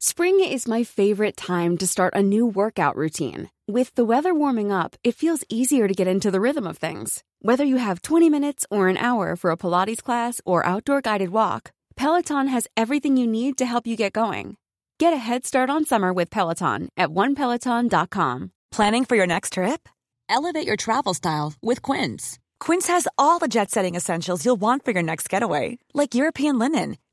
Spring is my favorite time to start a new workout routine. With the weather warming up, it feels easier to get into the rhythm of things. Whether you have 20 minutes or an hour for a Pilates class or outdoor guided walk, Peloton has everything you need to help you get going. Get a head start on summer with Peloton at onepeloton.com. Planning for your next trip? Elevate your travel style with Quince. Quince has all the jet setting essentials you'll want for your next getaway, like European linen,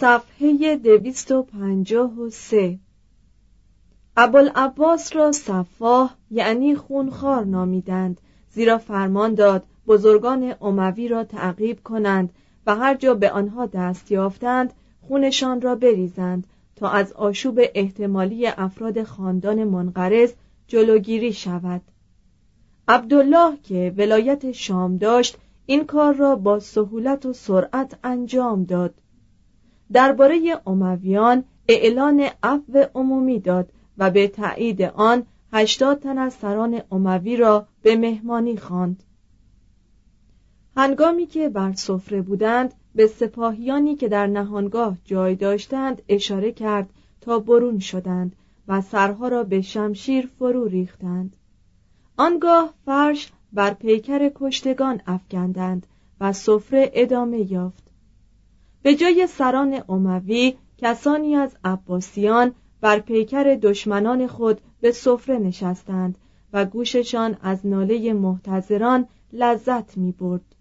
صفحه دویست و پنجاه و سه. ابوالعباس را صفاح یعنی خونخوار نامیدند زیرا فرمان داد بزرگان اموی را تعقیب کنند و هر جا به آنها دست یافتند خونشان را بریزند تا از آشوب احتمالی افراد خاندان منقرض جلوگیری شود. عبدالله که ولایت شام داشت این کار را با سهولت و سرعت انجام داد. درباره امویان اعلان عفو عمومی داد و به تایید آن هشتاد تن از سران اموی را به مهمانی خواند. هنگامی که بر سفره بودند به سپاهیانی که در نهانگاه جای داشتند اشاره کرد تا برون شدند و سرها را به شمشیر فرو ریختند آنگاه فرش بر پیکر کشتگان افکندند و سفره ادامه یافت به جای سران اموی کسانی از عباسیان بر پیکر دشمنان خود به سفره نشستند و گوششان از ناله محتضران لذت می برد.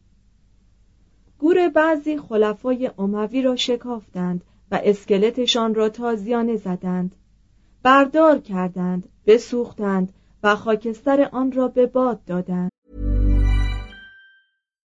گور بعضی خلفای اموی را شکافتند و اسکلتشان را تازیانه زدند بردار کردند بسوختند و خاکستر آن را به باد دادند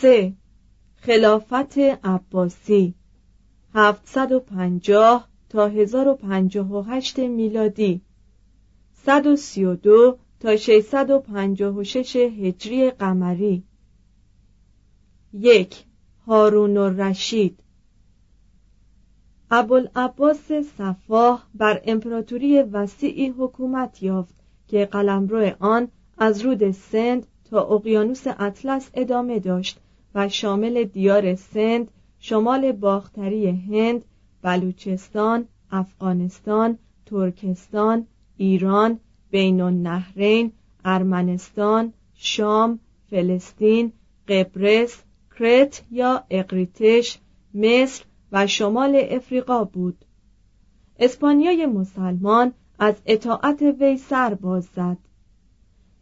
سه. خلافت عباسی. 750 تا 1058 میلادی. 132 تا 656 هجری قمری. یک. هارون الرشید. ابوالعباس صفاح بر امپراتوری وسیعی حکومت یافت که قلمرو آن از رود سند تا اقیانوس اطلس ادامه داشت. و شامل دیار سند، شمال باختری هند، بلوچستان، افغانستان، ترکستان، ایران، بین النهرین، ارمنستان، شام، فلسطین، قبرس، کرت یا اقریتش، مصر و شمال افریقا بود. اسپانیای مسلمان از اطاعت وی سر باز زد.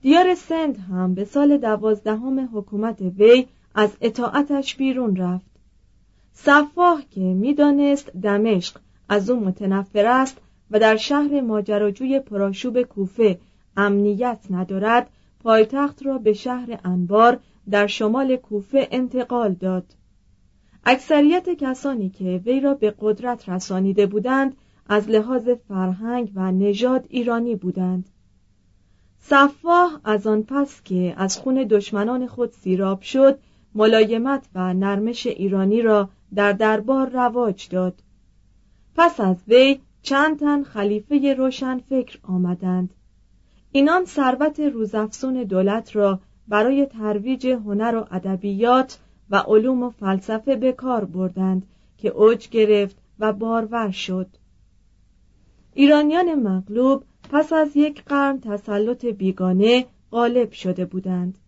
دیار سند هم به سال دوازدهم حکومت وی از اطاعتش بیرون رفت. صفاح که می‌دانست دمشق از او متنفر است و در شهر ماجراجوی پراشوب کوفه امنیت ندارد پایتخت را به شهر انبار در شمال کوفه انتقال داد. اکثریت کسانی که وی را به قدرت رسانیده بودند از لحاظ فرهنگ و نژاد ایرانی بودند. صفاح از آن پس که از خون دشمنان خود سیراب شد ملایمت و نرمش ایرانی را در دربار رواج داد. پس از وی چند تن خلیفه روشن فکر آمدند. اینان ثروت روزافزون دولت را برای ترویج هنر و ادبیات و علوم و فلسفه به کار بردند که اوج گرفت و بارور شد. ایرانیان مغلوب پس از یک قرن تسلط بیگانه غالب شده بودند.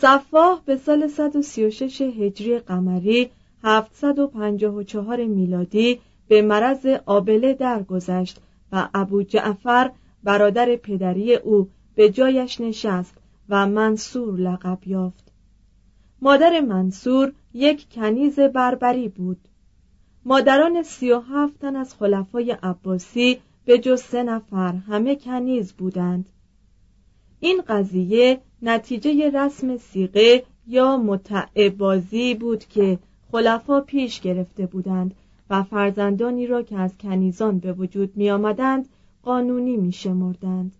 صفاح به سال 136 هجری قمری 754 میلادی به مرض آبله درگذشت و ابو جعفر برادر پدری او به جایش نشست و منصور لقب یافت. مادر منصور یک کنیز بربری بود. مادران سی و هفت تن از خلفای عباسی به جز سه نفر همه کنیز بودند. این قضیه نتیجه رسم سیغه یا متعبازی بود که خلفا پیش گرفته بودند و فرزندانی را که از کنیزان به وجود می آمدند قانونی می شمردند.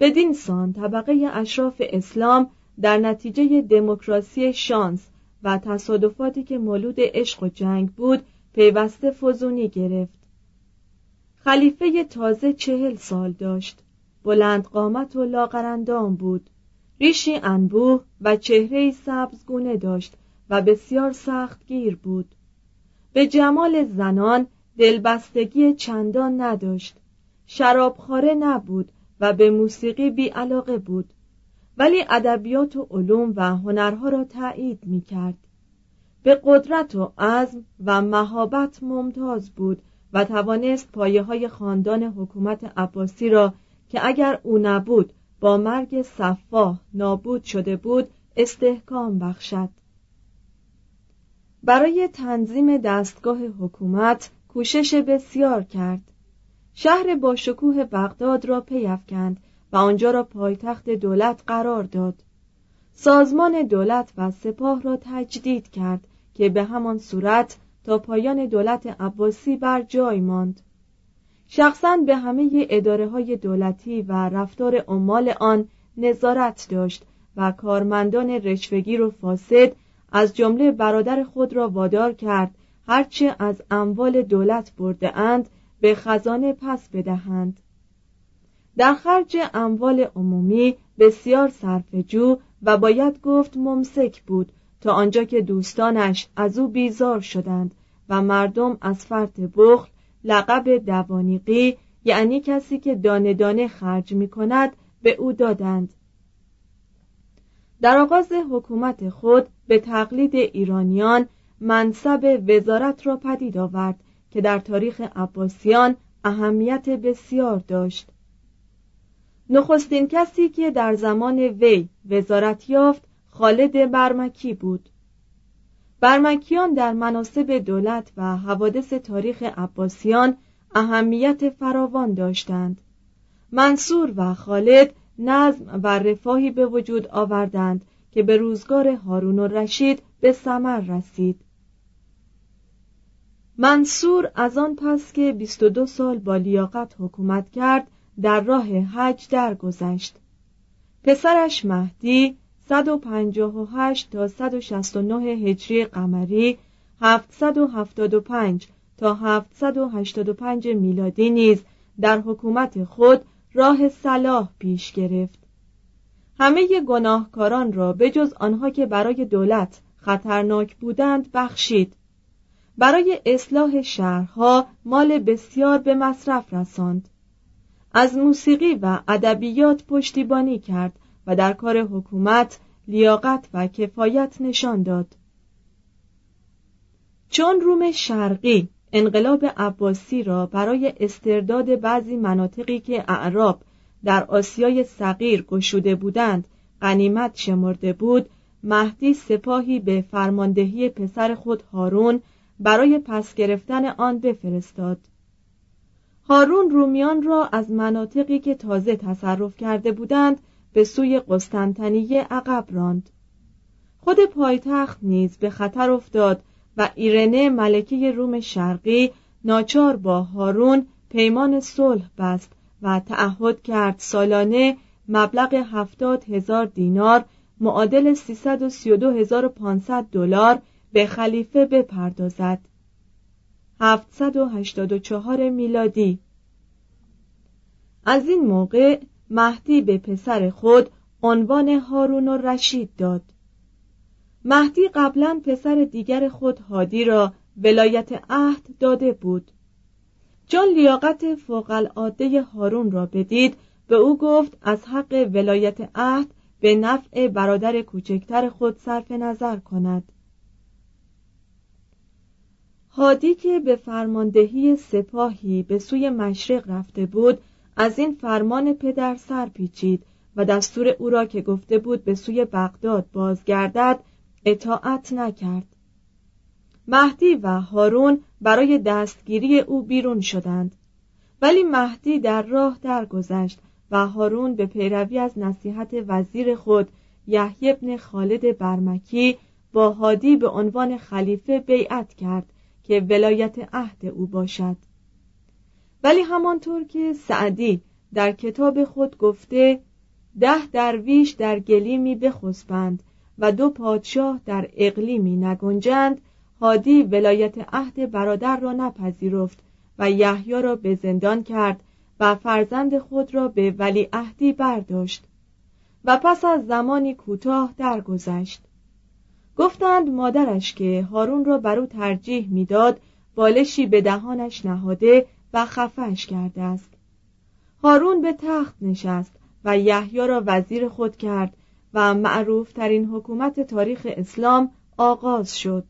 بدین سان طبقه اشراف اسلام در نتیجه دموکراسی شانس و تصادفاتی که مولود عشق و جنگ بود پیوسته فزونی گرفت. خلیفه تازه چهل سال داشت. بلند قامت و لاغرندام بود. ریشی انبوه و چهره سبزگونه داشت و بسیار سختگیر بود. به جمال زنان دلبستگی چندان نداشت. شرابخواره نبود و به موسیقی بی علاقه بود. ولی ادبیات و علوم و هنرها را تایید می کرد. به قدرت و عزم و مهابت ممتاز بود و توانست پایه های خاندان حکومت عباسی را که اگر او نبود با مرگ صفاه نابود شده بود استحکام بخشد. برای تنظیم دستگاه حکومت کوشش بسیار کرد. شهر با شکوه بغداد را پیافکند و آنجا را پایتخت دولت قرار داد. سازمان دولت و سپاه را تجدید کرد که به همان صورت تا پایان دولت عباسی بر جای ماند. شخصا به همه اداره های دولتی و رفتار عمال آن نظارت داشت و کارمندان رشوهگیر و فاسد از جمله برادر خود را وادار کرد هرچه از اموال دولت برده اند به خزانه پس بدهند. در خرج اموال عمومی بسیار جو و باید گفت ممسک بود تا آنجا که دوستانش از او بیزار شدند و مردم از فرط بخل لقب دوانیقی یعنی کسی که دانه دانه خرج می کند به او دادند. در آغاز حکومت خود به تقلید ایرانیان منصب وزارت را پدید آورد که در تاریخ عباسیان اهمیت بسیار داشت. نخستین کسی که در زمان وی وزارت یافت خالد برمکی بود. برمکیان در مناسب دولت و حوادث تاریخ عباسیان اهمیت فراوان داشتند. منصور و خالد نظم و رفاهی به وجود آوردند که به روزگار هارون و رشید به ثمر رسید. منصور از آن پس که 22 سال با لیاقت حکومت کرد در راه حج درگذشت. پسرش مهدی 158 تا 169 هجری قمری 775 تا 785 میلادی نیز در حکومت خود راه صلاح پیش گرفت. همه گناهکاران را بجز آنها که برای دولت خطرناک بودند بخشید. برای اصلاح شهرها مال بسیار به مصرف رساند. از موسیقی و ادبیات پشتیبانی کرد و در کار حکومت لیاقت و کفایت نشان داد. چون روم شرقی انقلاب عباسی را برای استرداد بعضی مناطقی که اعراب در آسیای صغیر گشوده بودند غنیمت شمرده بود مهدی سپاهی به فرماندهی پسر خود هارون برای پس گرفتن آن بفرستاد. هارون رومیان را از مناطقی که تازه تصرف کرده بودند به سوی قسطنطنیه عقب راند. خود پایتخت نیز به خطر افتاد و ایرنه ملکه روم شرقی ناچار با هارون پیمان صلح بست و تعهد کرد سالانه مبلغ هفتاد هزار دینار معادل 332500 دلار به خلیفه بپردازد. 784 میلادی. از این موقع مهدی به پسر خود عنوان هارون و رشید داد. مهدی قبلا پسر دیگر خود هادی را ولایت عهد داده بود. چون لیاقت فوق العاده هارون را بدید به او گفت از حق ولایت عهد به نفع برادر کوچکتر خود صرف نظر کند. هادی که به فرماندهی سپاهی به سوی مشرق رفته بود از این فرمان پدر سر پیچید و دستور او را که گفته بود به سوی بغداد بازگردد اطاعت نکرد. مهدی و هارون برای دستگیری او بیرون شدند. ولی مهدی در راه درگذشت و هارون به پیروی از نصیحت وزیر خود یحیی بن خالد برمکی با هادی به عنوان خلیفه بیعت کرد که ولایت عهد او باشد. ولی همانطور که سعدی در کتاب خود گفته ده درویش در گلیمی بخسبند و دو پادشاه در اقلیمی نگنجند هادی ولایت عهد برادر را نپذیرفت و یحیی را به زندان کرد و فرزند خود را به ولی عهدی برداشت و پس از زمانی کوتاه درگذشت. گفتند مادرش که هارون را بر او ترجیح می‌داد بالشی به دهانش نهاده و خفش کرده است. هارون به تخت نشست و یحیی را وزیر خود کرد و معروف ترین حکومت تاریخ اسلام آغاز شد.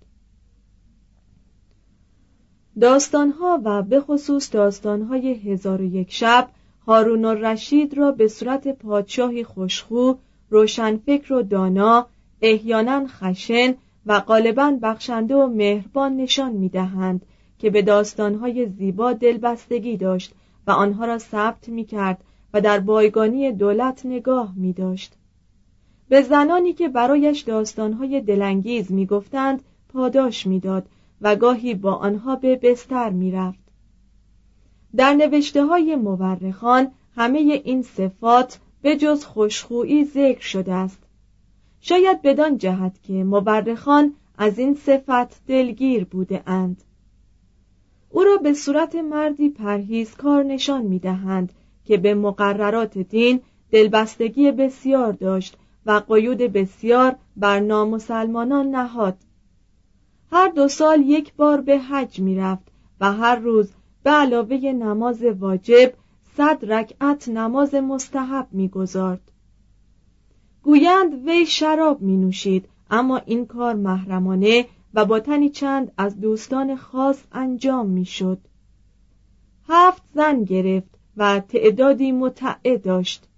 داستانها و به خصوص داستانهای هزار و یک شب هارون رشید را به صورت پادشاهی خوشخو روشنفکر و دانا احیانا خشن و غالبا بخشنده و مهربان نشان می‌دهند. که به داستانهای زیبا دلبستگی داشت و آنها را ثبت می کرد و در بایگانی دولت نگاه می داشت. به زنانی که برایش داستانهای دلانگیز می گفتند پاداش می‌داد و گاهی با آنها به بستر می رفت. در نوشته های مورخان همه این صفات به جز خوشخویی ذکر شده است شاید بدان جهت که مورخان از این صفت دلگیر بوده اند او را به صورت مردی پرهیزکار نشان می دهند که به مقررات دین دلبستگی بسیار داشت و قیود بسیار بر نامسلمانان نهاد هر دو سال یک بار به حج می رفت و هر روز به علاوه نماز واجب صد رکعت نماز مستحب می گذارد. گویند وی شراب می نوشید اما این کار محرمانه و با تنی چند از دوستان خاص انجام می شد. هفت زن گرفت و تعدادی متعه داشت.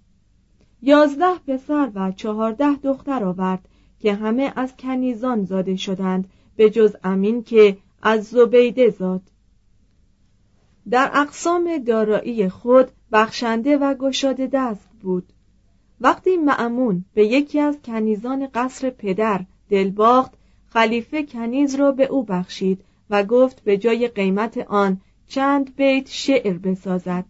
یازده پسر و چهارده دختر آورد که همه از کنیزان زاده شدند به جز امین که از زبیده زاد. در اقسام دارایی خود بخشنده و گشاده دست بود. وقتی معمون به یکی از کنیزان قصر پدر دل باخت خلیفه کنیز را به او بخشید و گفت به جای قیمت آن چند بیت شعر بسازد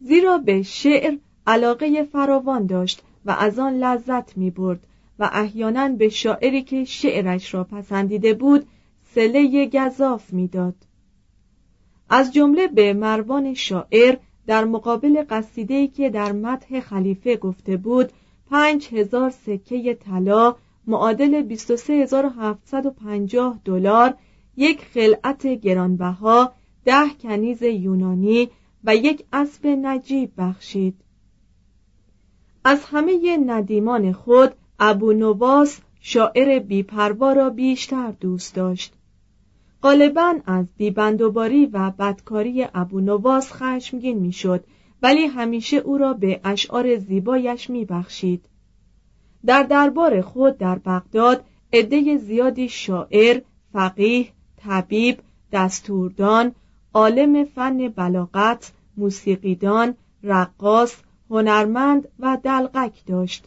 زیرا به شعر علاقه فراوان داشت و از آن لذت می برد و احیانا به شاعری که شعرش را پسندیده بود سله گذاف می‌داد. از جمله به مروان شاعر در مقابل قصیده‌ای که در مدح خلیفه گفته بود پنج هزار سکه طلا معادل 23750 دلار یک خلعت گرانبها ده کنیز یونانی و یک اسب نجیب بخشید. از همه ندیمان خود ابو نواس شاعر بیپروا را بیشتر دوست داشت. غالبا از بیبندوباری و بدکاری ابو نواس خشمگین می‌شد ولی همیشه او را به اشعار زیبایش میبخشید. در دربار خود در بغداد عده زیادی شاعر، فقیه، طبیب، دستوردان، عالم فن بلاغت، موسیقیدان، رقاص، هنرمند و دلقک داشت.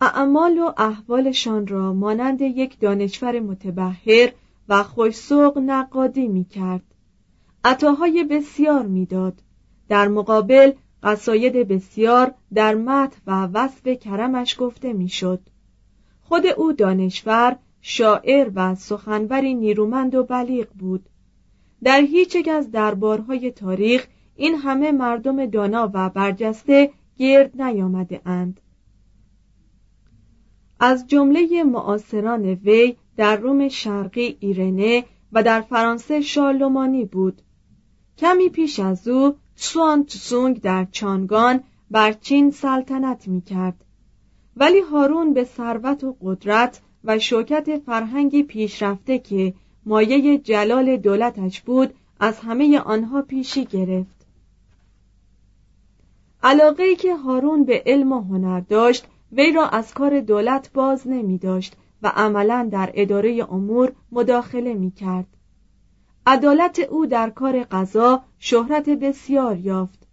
اعمال و احوالشان را مانند یک دانشور متبهر و خوشسوق نقادی می کرد عطاهای بسیار می‌داد. در مقابل قصاید بسیار در مت و وصف کرمش گفته می‌شد. خود او دانشور شاعر و سخنوری نیرومند و بلیغ بود. در هیچ یک از دربارهای تاریخ این همه مردم دانا و برجسته گرد نیامده اند. از جمله معاصران وی در روم شرقی ایرنه و در فرانسه شارلومانی بود. کمی پیش از او سوان تسونگ در چانگان بر چین سلطنت می کرد ولی هارون به ثروت و قدرت و شوکت فرهنگی پیشرفته که مایه جلال دولتش بود از همه آنها پیشی گرفت علاقه ای که هارون به علم و هنر داشت وی را از کار دولت باز نمی داشت و عملا در اداره امور مداخله می کرد. عدالت او در کار قضا شهرت بسیار یافت.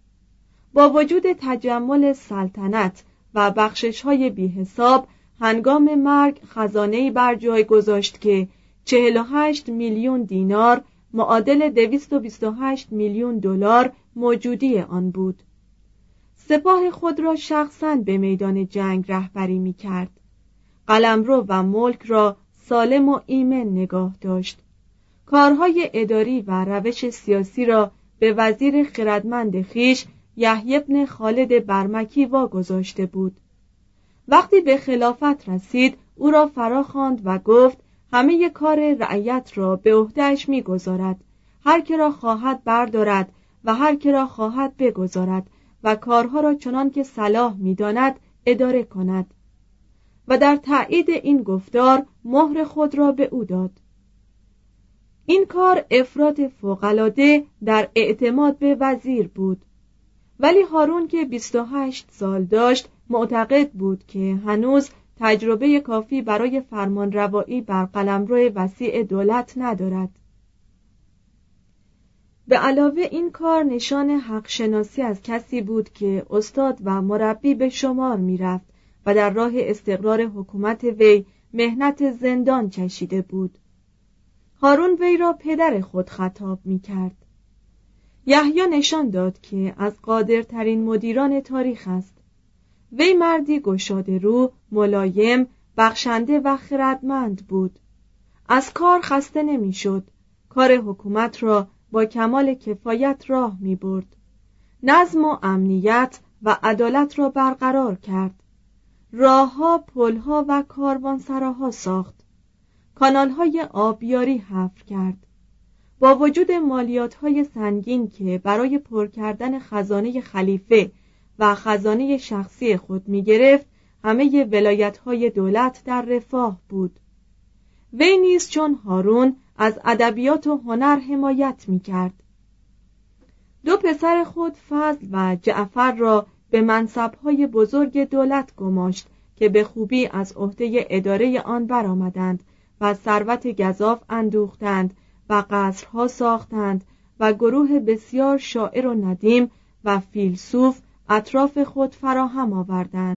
با وجود تجمل سلطنت و بخشش های بی حساب هنگام مرگ خزانه بر جای گذاشت که 48 میلیون دینار معادل 228 میلیون دلار موجودی آن بود. سپاه خود را شخصا به میدان جنگ رهبری می کرد. قلمرو و ملک را سالم و ایمن نگاه داشت. کارهای اداری و روش سیاسی را به وزیر خردمند خیش یحیی بن خالد برمکی واگذاشته بود. وقتی به خلافت رسید او را فرا خواند و گفت همه کار رعیت را به عهدهش می‌گذارد. هر که را خواهد بردارد و هر که را خواهد بگذارد و کارها را چنان که صلاح می‌داند اداره کند. و در تایید این گفتار مهر خود را به او داد. این کار افراد فوقالعاده در اعتماد به وزیر بود. ولی هارون که 28 سال داشت معتقد بود که هنوز تجربه کافی برای فرمان روایی بر قلمرو وسیع دولت ندارد. به علاوه این کار نشان حق شناسی از کسی بود که استاد و مربی به شمار می‌رفت و در راه استقرار حکومت وی مهنت زندان چشیده بود. هارون وی را پدر خود خطاب می کرد یحیی نشان داد که از قادرترین مدیران تاریخ است. وی مردی گشاده رو ملایم بخشنده و خردمند بود. از کار خسته نمی‌شد. کار حکومت را با کمال کفایت راه می برد نظم و امنیت و عدالت را برقرار کرد. راهها، پلها و کاروانسراها ساخت. کانالهای آبیاری حفر کرد. با وجود مالیات های سنگین که برای پر کردن خزانه خلیفه و خزانه شخصی خود می گرفت همه ولایت های دولت در رفاه بود. وی نیز چون هارون از ادبیات و هنر حمایت می کرد دو پسر خود فضل و جعفر را به منصبهای بزرگ دولت گماشت که به خوبی از عهده اداره آن برآمدند و ثروت گذاف اندوختند و قصرها ساختند و گروه بسیار شاعر و ندیم و فیلسوف اطراف خود فراهم آوردند.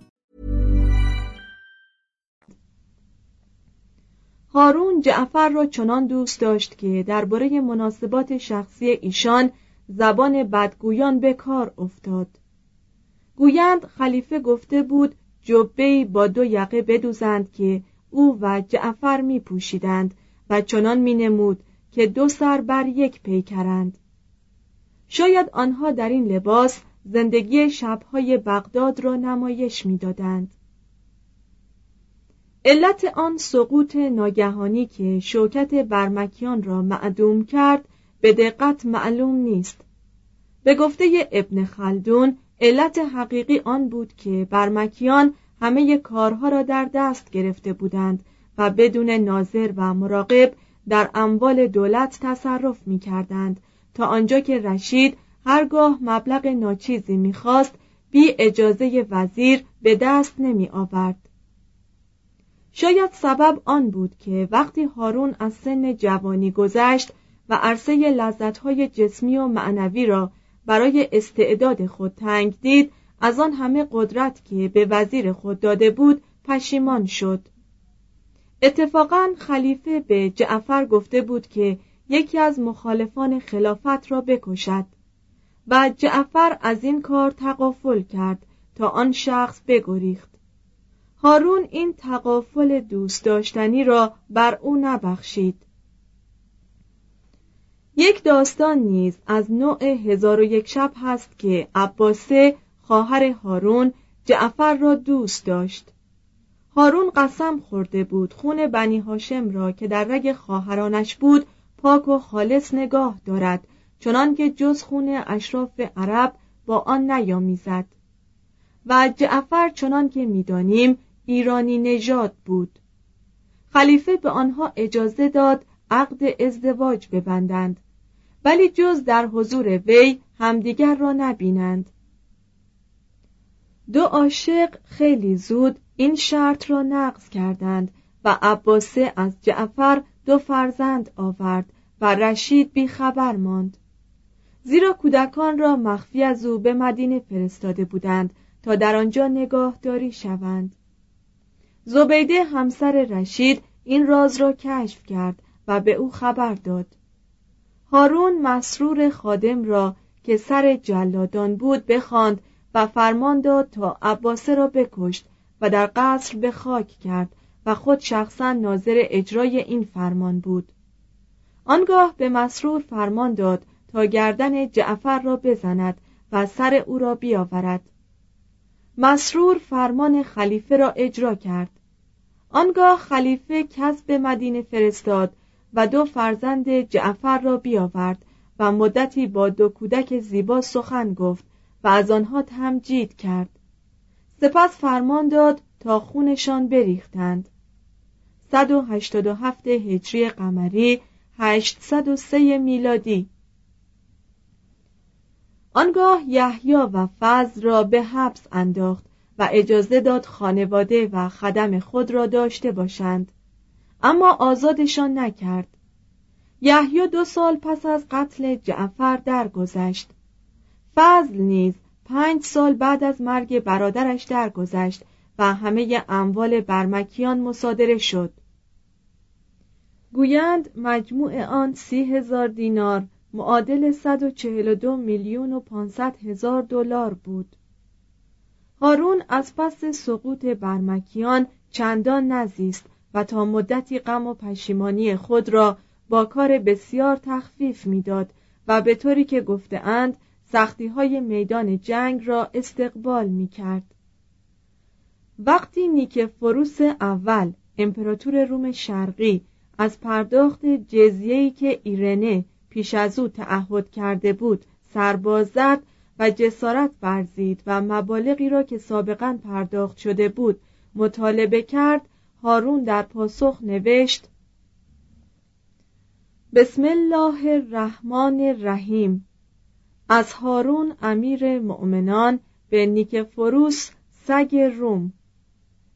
هارون جعفر را چنان دوست داشت که درباره مناسبات شخصی ایشان زبان بدگویان به کار افتاد گویند خلیفه گفته بود جبهی با دو یقه بدوزند که او و جعفر می پوشیدند و چنان می نمود که دو سر بر یک پیکرند شاید آنها در این لباس زندگی شبهای بغداد را نمایش می‌دادند. علت آن سقوط ناگهانی که شوکت برمکیان را معدوم کرد به دقت معلوم نیست به گفته ابن خلدون علت حقیقی آن بود که برمکیان همه کارها را در دست گرفته بودند و بدون ناظر و مراقب در اموال دولت تصرف می کردند تا آنجا که رشید هرگاه مبلغ ناچیزی می‌خواست بی اجازه وزیر به دست نمی آورد. شاید سبب آن بود که وقتی هارون از سن جوانی گذشت و عرصه لذتهای جسمی و معنوی را برای استعداد خود تنگ دید از آن همه قدرت که به وزیر خود داده بود پشیمان شد. اتفاقا خلیفه به جعفر گفته بود که یکی از مخالفان خلافت را بکشد و جعفر از این کار تقافل کرد تا آن شخص بگریخت. هارون این تقافل دوست داشتنی را بر او نبخشید. یک داستان نیز از نوع هزار و یک شب هست که عباسه خواهر هارون جعفر را دوست داشت. هارون قسم خورده بود خون بنی هاشم را که در رگ خواهرانش بود پاک و خالص نگاه دارد چنان که جز خون اشراف عرب با آن نیامیزد. و جعفر چنان که می‌دانیم ایرانی نژاد بود. خلیفه به آنها اجازه داد عقد ازدواج ببندند ولی جز در حضور وی همدیگر را نبینند. دو عاشق خیلی زود این شرط را نقض کردند و عباسه از جعفر دو فرزند آورد و رشید بی خبر ماند. زیرا کودکان را مخفی از او به مدینه فرستاده بودند تا در آنجا نگاهداری شوند. زبیده همسر رشید این راز را کشف کرد و به او خبر داد. هارون مسرور خادم را که سر جلادان بود بخواند و فرمان داد تا عباسه را بکشت و در قصر به خاک کرد و خود شخصا ناظر اجرای این فرمان بود. آنگاه به مسرور فرمان داد تا گردن جعفر را بزند و سر او را بیاورد. مسرور فرمان خلیفه را اجرا کرد. آنگاه خلیفه کس به مدینه فرستاد و دو فرزند جعفر را بیاورد و مدتی با دو کودک زیبا سخن گفت و از آنها تمجید کرد. سپس فرمان داد تا خونشان بریختند. 187 هجری قمری 803 میلادی آنگاه یحیی و فضل را به حبس انداخت و اجازه داد خانواده و خدم خود را داشته باشند. اما آزادشان نکرد. یحیی دو سال پس از قتل جعفر درگذشت. فضل نیز پنج سال بعد از مرگ برادرش درگذشت و همه اموال برمکیان مصادره شد. گویند مجموع آن سی هزار دینار معادل 142 میلیون و 500 هزار دلار بود هارون از پس سقوط برمکیان چندان نزیست و تا مدتی غم و پشیمانی خود را با کار بسیار تخفیف می‌داد و به طوری که گفتهاند سختی های میدان جنگ را استقبال می کرد. وقتی نیک فروس اول امپراتور روم شرقی از پرداخت جزیه‌ای که ایرنه پیش از او تعهد کرده بود سرباز زد و جسارت ورزید و مبالغی را که سابقا پرداخت شده بود مطالبه کرد هارون در پاسخ نوشت بسم الله الرحمن الرحیم. از هارون امیر مؤمنان به نیکفروس سگ روم.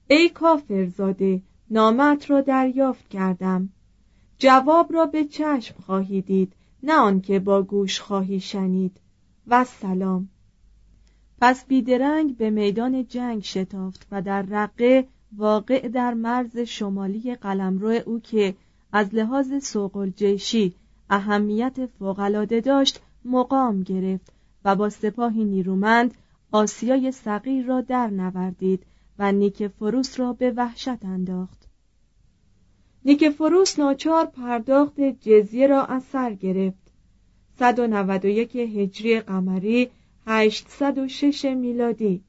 ای کافرزاده نامت را دریافت کردم. جواب را به چشم خواهی دید. نه آنکه با گوش خواهی شنید. و سلام. پس بیدرنگ به میدان جنگ شتافت و در رقه واقع در مرز شمالی قلمرو او که از لحاظ سوق الجیشی اهمیت فوقالعاده داشت مقام گرفت و با سپاهی نیرومند آسیای صغیر را در نوردید و نیک فروس را به وحشت انداخت. نیک فروس ناچار پرداخت جزیه را از سر گرفت. 191 هجری قمری 806 میلادی.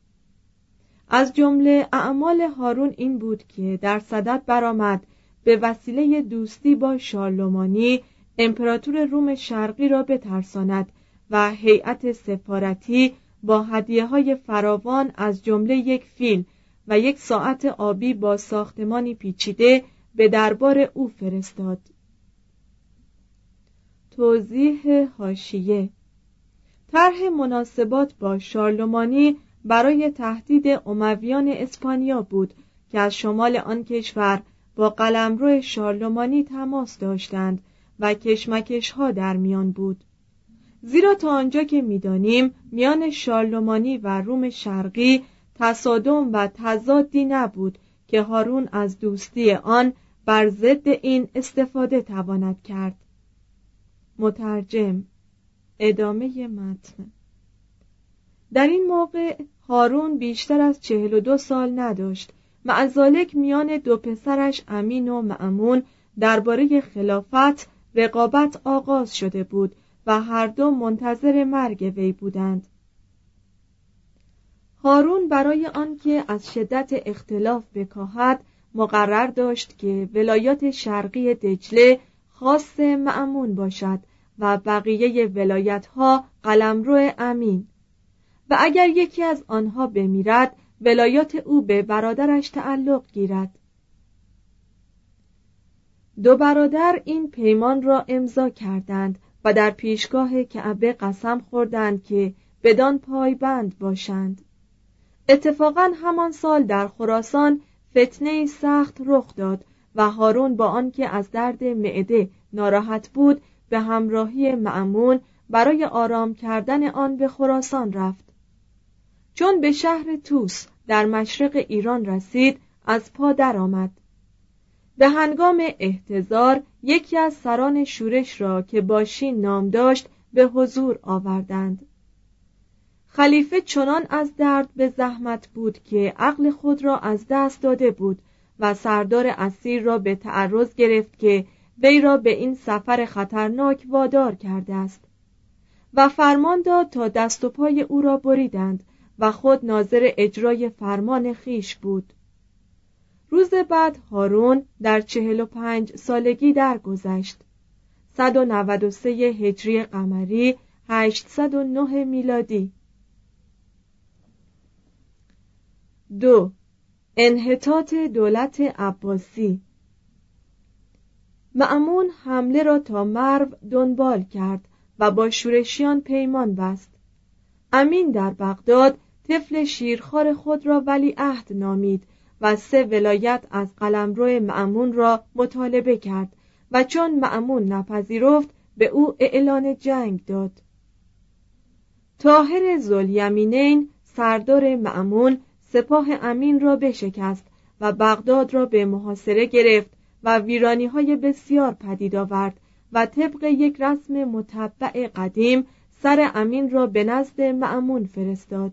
از جمله اعمال هارون این بود که در صدد برآمد به وسیله دوستی با شارلومانی امپراتور روم شرقی را بترساند و هیئت سفارتی با هدیه های فراوان از جمله یک فیل و یک ساعت آبی با ساختمانی پیچیده به دربار او فرستاد. توضیح هاشیه طرح مناسبات با شارلومانی برای تهدید امویان اسپانیا بود که از شمال آن کشور با قلمرو شارلومانی تماس داشتند و کشمکش ها در میان بود. زیرا تا آنجا که می‌دانیم میان شارلومانی و روم شرقی تصادم و تضادی نبود که هارون از دوستی آن بر ضد این استفاده تواند کرد. مترجم ادامه متن. در این موقع هارون بیشتر از چهل و دو سال نداشت. معزالک میان دو پسرش امین و معمون درباره خلافت رقابت آغاز شده بود و هر دو منتظر مرگ وی بودند. هارون برای آنکه از شدت اختلاف بکاهد مقرر داشت که ولایات شرقی دجله خاص معمون باشد و بقیه ولایت ها قلمرو امین. و اگر یکی از آنها بمیرد ولایات او به برادرش تعلق گیرد. دو برادر این پیمان را امضا کردند و در پیشگاه کعبه قسم خوردند که بدان پایبند باشند. اتفاقا همان سال در خراسان فتنه سخت رخ داد و هارون با آنکه از درد معده ناراحت بود به همراهی معمون برای آرام کردن آن به خراسان رفت. چون به شهر توس در مشرق ایران رسید از پا درآمد. به هنگام احتضار یکی از سران شورش را که باشین نام داشت به حضور آوردند. خلیفه چنان از درد به زحمت بود که عقل خود را از دست داده بود و سردار اسیر را به تعرض گرفت که وی را به این سفر خطرناک وادار کرده است. و فرمان داد تا دست و پای او را بریدند و خود ناظر اجرای فرمان خیش بود. روز بعد هارون در چهل و پنج سالگی درگذشت. 193 هجری قمری 809 میلادی. دو. انحطاط دولت عباسی. معمون حمله را تا مرو دنبال کرد و با شورشیان پیمان بست. امین در بغداد طفل شیرخوار خود را ولی عهد نامید و سه ولایت از قلمرو معمون را مطالبه کرد و چون معمون نپذیرفت به او اعلان جنگ داد. تاهر زلیمینین سردار معمون سپاه امین را بشکست و بغداد را به محاصره گرفت و ویرانی های بسیار پدید آورد و طبق یک رسم متبع قدیم سر امین را به نزد معمون فرستاد.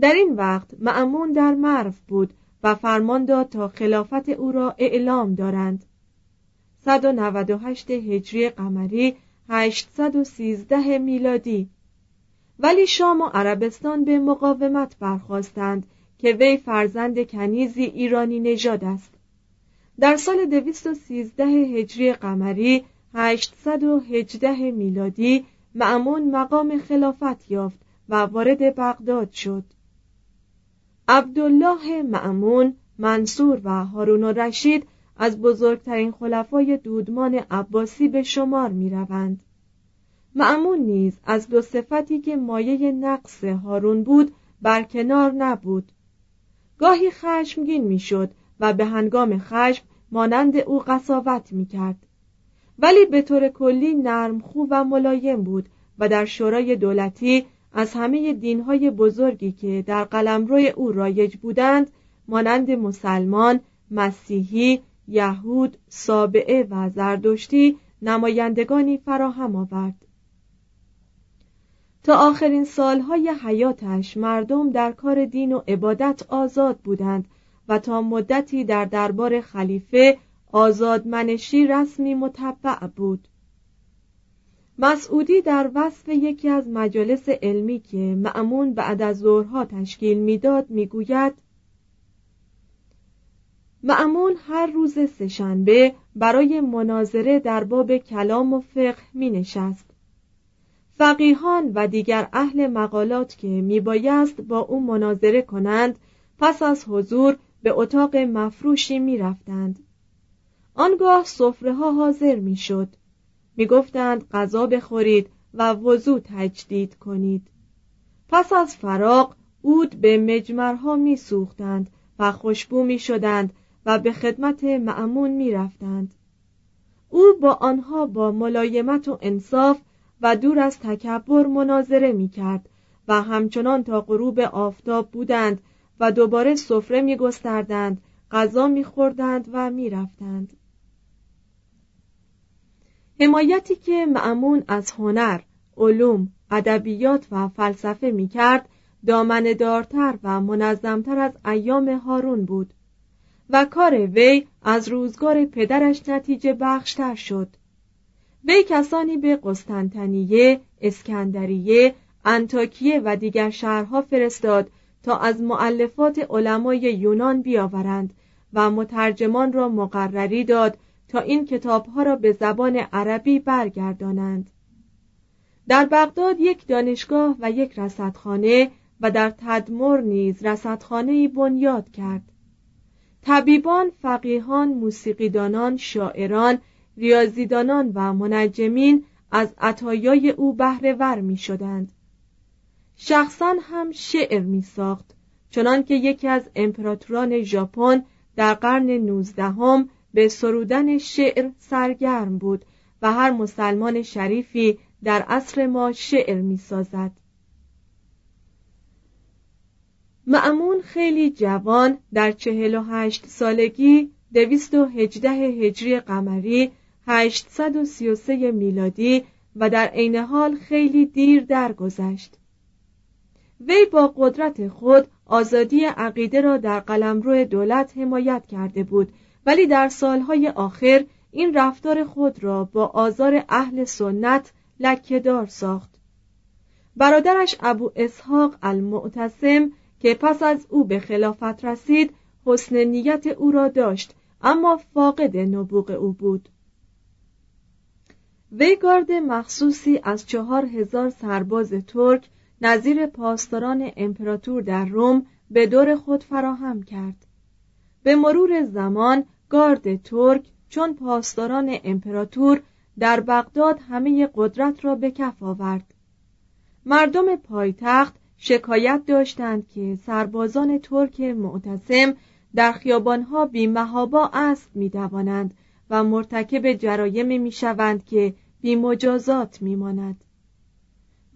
در این وقت معمون در مرو بود و فرمان داد تا خلافت او را اعلام دارند. 198 هجری قمری 813 میلادی ولی شام و عربستان به مقاومت برخواستند که وی فرزند کنیزی ایرانی نژاد است در سال 213 هجری قمری 818 میلادی معمون مقام خلافت یافت و وارد بغداد شد عبدالله معمون منصور و هارون و رشید از بزرگترین خلفای دودمان عباسی به شمار می روند. معمون نیز از دو صفتی که مایه نقص هارون بود برکنار نبود گاهی خشمگین می‌شد و به هنگام خشم مانند او قصاوت می کرد. ولی به طور کلی نرم خوب و ملایم بود و در شورای دولتی از همه دینهای بزرگی که در قلمرو او رایج بودند مانند مسلمان، مسیحی، یهود، سابعه و زردشتی نمایندگانی فراهم آورد. تا آخرین سالهای حیاتش مردم در کار دین و عبادت آزاد بودند و تا مدتی در دربار خلیفه آزادمنشی رسمی متبع بود. مسعودی در وصف یکی از مجالس علمی که معمون بعد از ظهرها تشکیل می‌داد می‌گوید معمون هر روز سهشنبه برای مناظره در باب کلام و فقه می نشست فقیهان و دیگر اهل مقالات که میبایست با او مناظره کنند پس از حضور به اتاق مفروشی می‌رفتند. آنگاه صفره ها حاضر می‌شد. می‌گفتند غذا بخورید و وضوع تجدید کنید. پس از فراغ اود به مجمرها میسوختند و خوشبو می‌شدند و به خدمت معمون می‌رفتند. او با آنها با ملایمت و انصاف و دور از تکبر مناظره می کرد و همچنان تا غروب آفتاب بودند و دوباره سفره می گستردند غذا می خوردند و می رفتند. حمایتی که معمون از هنر، علوم، ادبیات و فلسفه می کرد دامن دارتر و منظمتر از ایام هارون بود و کار وی از روزگار پدرش نتیجه بخشتر شد وی کسانی به قسطنطنیه، اسکندریه، انتاکیه و دیگر شهرها فرستاد تا از معلفات علمای یونان بیاورند و مترجمان را مقرری داد تا این کتابها را به زبان عربی برگردانند. در بغداد یک دانشگاه و یک رصدخانه و در تدمر نیز رصدخانه بنیاد کرد. طبیبان، فقیهان، موسیقیدانان، شاعران ریاضیدانان و منجمین از عطایای او بهره ور می شدند. شخصا هم شعر می ساخت چنان که یکی از امپراتوران ژاپن در قرن نوزدهم به سرودن شعر سرگرم بود و هر مسلمان شریفی در عصر ما شعر می سازد. معمون خیلی جوان در چهل و هشت سالگی دویست و هجده هجری قمری 833 میلادی و در عین حال خیلی دیر درگذشت. وی با قدرت خود آزادی عقیده را در قلمرو دولت حمایت کرده بود ولی در سالهای آخر این رفتار خود را با آزار اهل سنت لکهدار ساخت برادرش ابو اسحاق المعتصم که پس از او به خلافت رسید حسن نیت او را داشت اما فاقد نبوغ او بود وی گارد مخصوصی از چهار هزار سرباز ترک نظیر پاسداران امپراتور در روم به دور خود فراهم کرد. به مرور زمان گارد ترک چون پاسداران امپراتور در بغداد همه قدرت را به کف آورد. مردم پایتخت شکایت داشتند که سربازان ترک معتصم در خیابانها بیمهابا اسب میدوانند و مرتکب جرایم می‌شوند که بیمجازات میماند.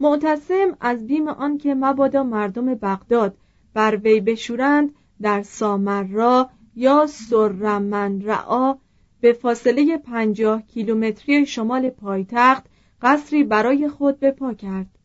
معتصم از بیم آنکه مبادا مردم بغداد بر وی بشورند در سامرا یا سرمن رعا به فاصله پنجاه کیلومتری شمال پایتخت قصری برای خود بپا کرد.